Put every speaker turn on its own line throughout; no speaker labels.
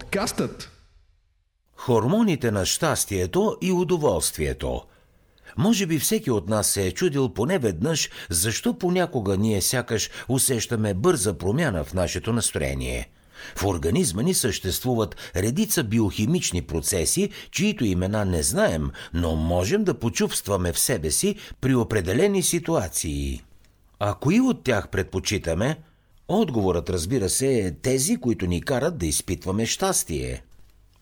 Подкастът
Хормоните на щастието и удоволствието. Може би всеки от нас се е чудил поне веднъж, защо понякога ние сякаш усещаме бърза промяна в нашето настроение. В организма ни съществуват редица биохимични процеси, чието имена не знаем, но можем да почувстваме в себе си при определени ситуации. А кои от тях предпочитаме – Отговорът, разбира се, е тези, които ни карат да изпитваме щастие.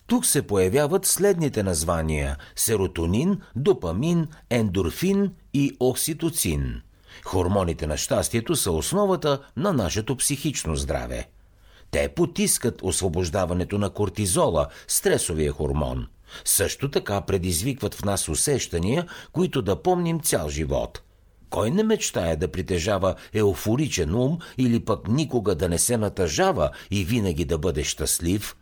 Тук се появяват следните названия – серотонин, допамин, ендорфин и окситоцин. Хормоните на щастието са основата на нашето психично здраве. Те потискат освобождаването на кортизола, стресовия хормон. Също така предизвикват в нас усещания, които да помним цял живот – кой не мечтае да притежава еуфоричен ум или пък никога да не се натъжава и винаги да бъде щастлив?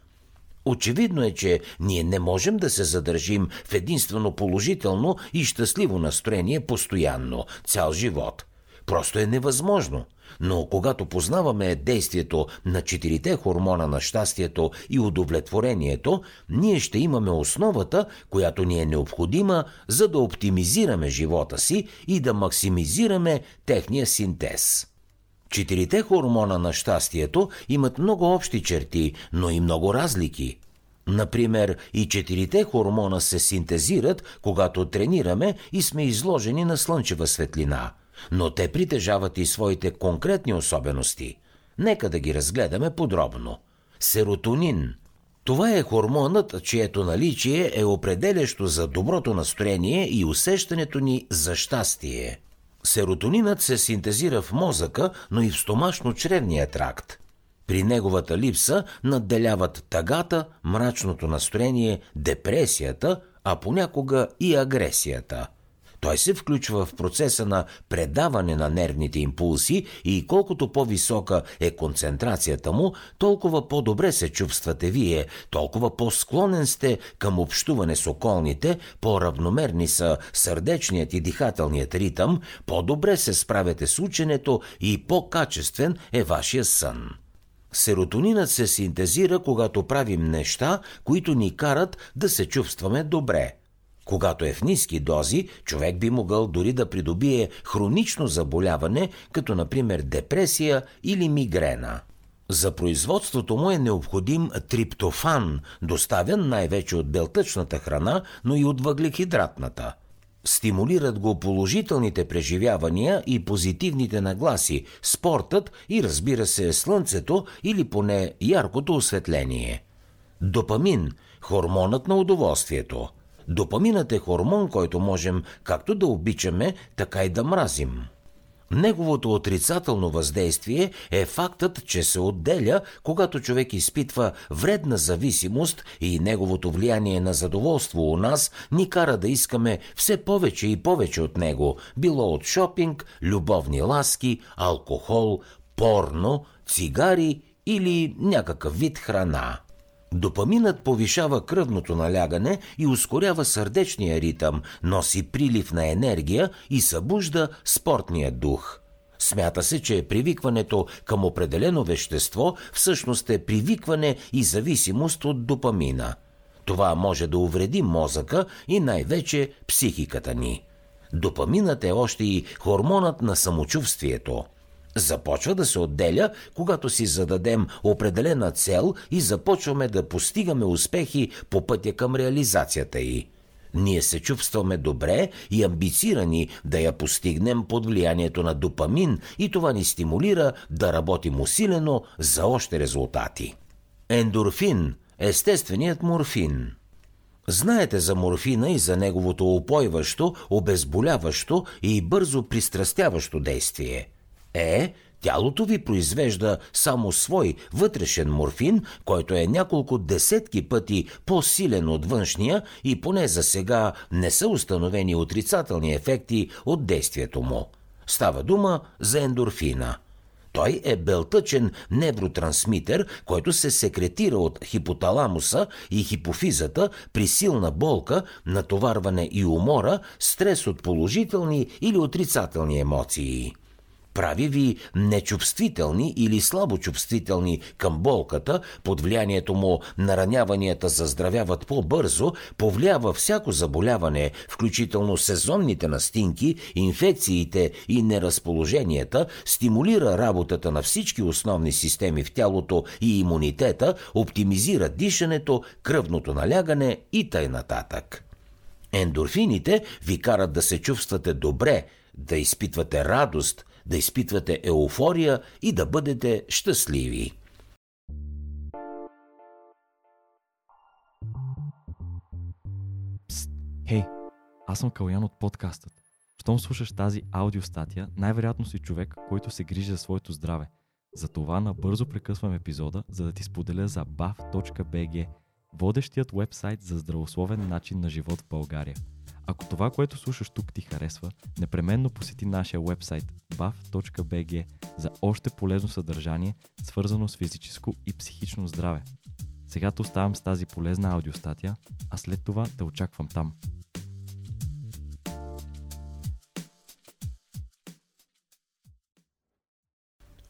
Очевидно е, че ние не можем да се задържим в единствено положително и щастливо настроение постоянно, цял живот. Просто е невъзможно – но когато познаваме действието на четирите хормона на щастието и удовлетворението, ние ще имаме основата, която ни е необходима, за да оптимизираме живота си и да максимизираме техния синтез. Четирите хормона на щастието имат много общи черти, но и много разлики. Например, и четирите хормона се синтезират, когато тренираме и сме изложени на слънчева светлина – но те притежават и своите конкретни особености. Нека да ги разгледаме подробно. Серотонин. Това е хормонът, чието наличие е определящо за доброто настроение и усещането ни за щастие. Серотонинът се синтезира в мозъка, но и в стомашно-чревния тракт. При неговата липса надделяват тъгата, мрачното настроение, депресията, а понякога и агресията – той се включва в процеса на предаване на нервните импулси и колкото по-висока е концентрацията му, толкова по-добре се чувствате вие, толкова по-склонен сте към общуване с околните, по-равномерни са сърдечният и дихателният ритъм, по-добре се справяте с ученето и по-качествен е вашия сън. Серотонинът се синтезира, когато правим неща, които ни карат да се чувстваме добре – когато е в ниски дози, човек би могъл дори да придобие хронично заболяване, като например депресия или мигрена. За производството му е необходим триптофан, доставен най-вече от белтъчната храна, но и от въглехидратната. Стимулират го положителните преживявания и позитивните нагласи, спортът и разбира се слънцето или поне яркото осветление. Допамин – хормонът на удоволствието – Допаминът е хормон, който можем както да обичаме, така и да мразим. Неговото отрицателно въздействие е фактът, че се отделя, когато човек изпитва вредна зависимост и неговото влияние на задоволство у нас ни кара да искаме все повече и повече от него, било от шопинг, любовни ласки, алкохол, порно, цигари или някакъв вид храна. Допаминът повишава кръвното налягане и ускорява сърдечния ритъм, носи прилив на енергия и събужда спортния дух. Смята се, че привикването към определено вещество всъщност е привикване и зависимост от допамина. Това може да увреди мозъка и най-вече психиката ни. Допаминът е още и хормонът на самочувствието – започва да се отделя, когато си зададем определена цел и започваме да постигаме успехи по пътя към реализацията й. Ние се чувстваме добре и амбицирани да я постигнем под влиянието на допамин и това ни стимулира да работим усилено за още резултати. Ендорфин – естественият морфин – Знаете за морфина и за неговото опойващо, обезболяващо и бързо пристрастяващо действие – е, тялото ви произвежда само свой вътрешен морфин, който е няколко десетки пъти по-силен от външния и поне за сега не са установени отрицателни ефекти от действието му. Става дума за ендорфина. Той е белтъчен невротрансмитер, който се секретира от хипоталамуса и хипофизата при силна болка, натоварване и умора, стрес от положителни или отрицателни емоции. Прави ви нечувствителни или слабочувствителни към болката, под влиянието му нараняванията заздравяват по-бързо, повлиява всяко заболяване, включително сезонните настинки, инфекциите и неразположенията, стимулира работата на всички основни системи в тялото и имунитета, оптимизира дишането, кръвното налягане и нататък. Ендорфините ви карат да се чувствате добре, да изпитвате радост, да изпитвате еуфория и да бъдете щастливи.
Пст, хей, аз съм Калян от подкастът. Щом слушаш тази аудиостатия, най-вероятно си човек, който се грижи за своето здраве. Затова набързо прекъсвам епизода, за да ти споделя за bav.bg, водещият вебсайт за здравословен начин на живот в България – ако това, което слушаш тук ти харесва, непременно посети нашия вебсайт bav.bg за още полезно съдържание, свързано с физическо и психично здраве. Сега те оставам с тази полезна аудиостатия, а след това те очаквам там.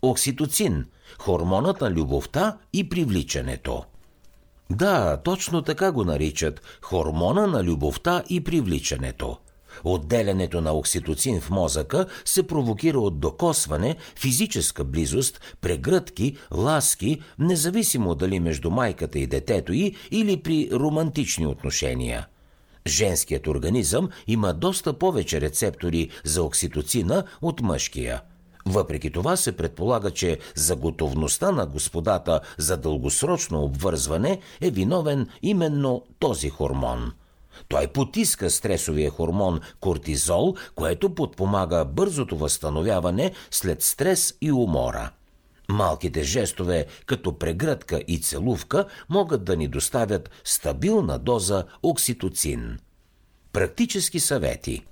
Окситоцин – хормонът на любовта и привличането – да, точно така го наричат хормона на любовта и привличането. Отделянето на окситоцин в мозъка се провокира от докосване, физическа близост, прегръдки, ласки, независимо дали между майката и детето й или при романтични отношения. Женският организъм има доста повече рецептори за окситоцина от мъжкия – въпреки това се предполага, че за готовността на господата за дългосрочно обвързване е виновен именно този хормон. Той потиска стресовия хормон кортизол, което подпомага бързото възстановяване след стрес и умора. Малките жестове, като прегръдка и целувка, могат да ни доставят стабилна доза окситоцин. Практически съвети –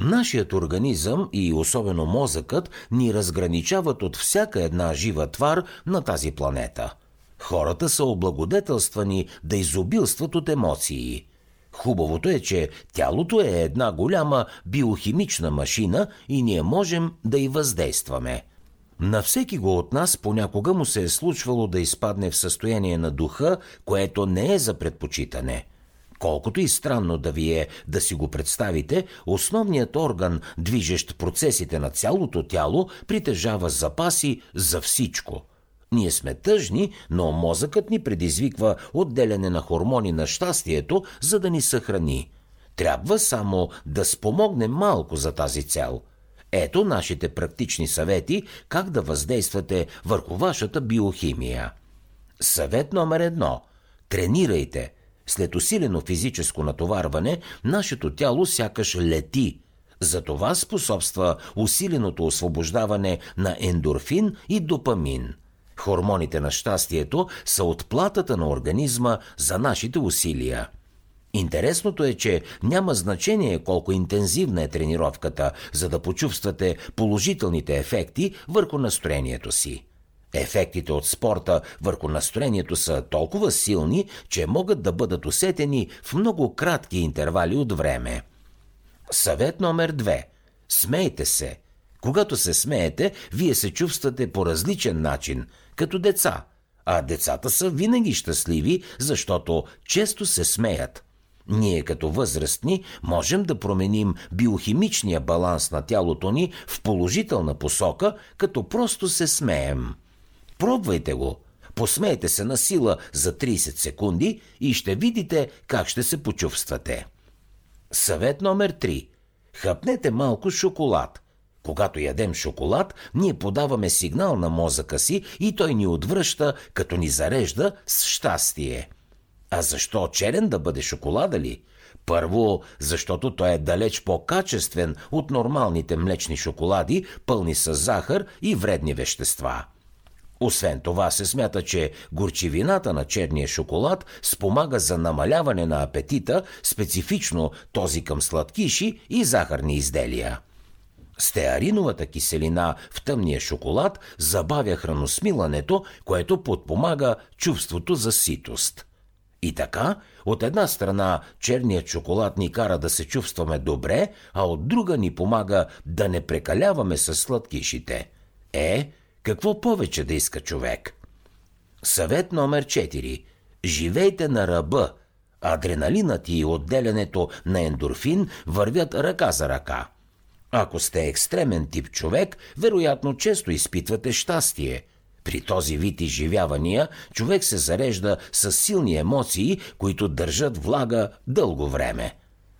Нашият организъм и особено мозъкът ни разграничават от всяка една жива твар на тази планета. Хората са облагодетелствани да изобилстват от емоции. Хубавото е, че тялото е една голяма биохимична машина и ние можем да й въздействаме. На всеки го от нас понякога му се е случвало да изпадне в състояние на духа, което не е за предпочитане – Колкото и странно да ви е да си го представите, основният орган, движещ процесите на цялото тяло, притежава запаси за всичко. Ние сме тъжни, но мозъкът ни предизвиква отделяне на хормони на щастието, за да ни съхрани. Трябва само да спомогнем малко за тази цел. Ето нашите практични съвети как да въздействате върху вашата биохимия. Съвет номер едно – тренирайте – след усилено физическо натоварване, нашето тяло сякаш лети. За това способства усиленото освобождаване на ендорфин и допамин. Хормоните на щастието са отплатата на организма за нашите усилия. Интересното е, че няма значение колко интензивна е тренировката, за да почувствате положителните ефекти върху настроението си. Ефектите от спорта върху настроението са толкова силни, че могат да бъдат усетени в много кратки интервали от време. Съвет номер две. Смейте се. Когато се смеете, вие се чувствате по различен начин, като деца. А децата са винаги щастливи, защото често се смеят. Ние като възрастни можем да променим биохимичния баланс на тялото ни в положителна посока, като просто се смеем. Пробвайте го. Посмейте се на сила за 30 секунди и ще видите как ще се почувствате. Съвет номер 3. Хъпнете малко шоколад. Когато ядем шоколад, ние подаваме сигнал на мозъка си и той ни отвръща, като ни зарежда с щастие. А защо черен да бъде шоколада ли? Първо, защото той е далеч по-качествен от нормалните млечни шоколади, пълни с захар и вредни вещества. Освен това се смята, че горчивината на черния шоколад спомага за намаляване на апетита, специфично този към сладкиши и захарни изделия. Стеариновата киселина в тъмния шоколад забавя храносмилането, което подпомага чувството за ситост. И така, от една страна черният шоколад ни кара да се чувстваме добре, а от друга ни помага да не прекаляваме с сладкишите. Е, какво повече да иска човек? Съвет номер 4. Живейте на ръба. Адреналинът и отделянето на ендорфин вървят ръка за ръка. Ако сте екстремен тип човек, вероятно често изпитвате щастие – при този вид изживявания човек се зарежда с силни емоции, които държат влага дълго време.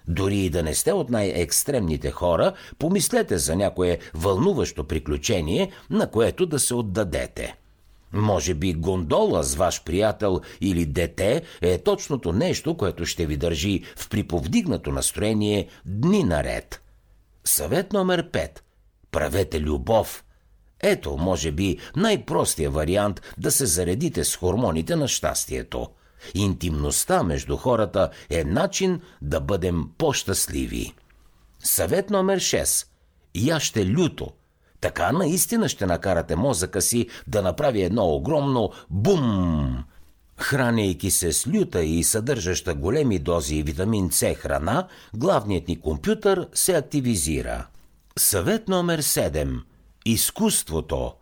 Дори и да не сте от най-екстремните хора, помислете за някое вълнуващо приключение, на което да се отдадете. Може би гондола с ваш приятел или дете е точното нещо, което ще ви държи в приповдигнато настроение дни наред. Съвет номер 5. Правете любов – ето, може би, най-простия вариант да се заредите с хормоните на щастието. Интимността между хората е начин да бъдем по-щастливи. Съвет номер 6. Яще люто. Така наистина ще накарате мозъка си да направи едно огромно бум. Храняйки се с люта и съдържаща големи дози витамин С храна, главният ни компютър се активизира. Съвет номер 7. Изкуството.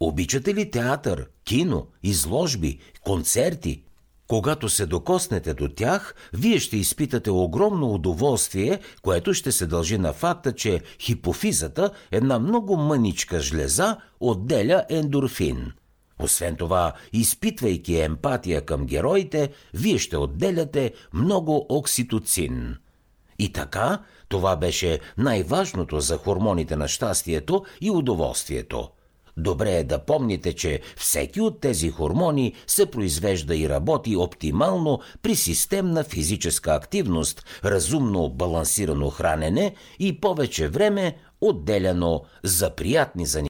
Обичате ли театър, кино, изложби, концерти? Когато се докоснете до тях, вие ще изпитате огромно удоволствие, което ще се дължи на факта, че хипофизата, една много мъничка жлеза, отделя ендорфин. Освен това, изпитвайки емпатия към героите, вие ще отделяте много окситоцин. И така, това беше най-важното за хормоните на щастието и удоволствието. Добре е да помните, че всеки от тези хормони се произвежда и работи оптимално при системна физическа активност, разумно балансирано хранене и повече време отделяно за приятни занимания.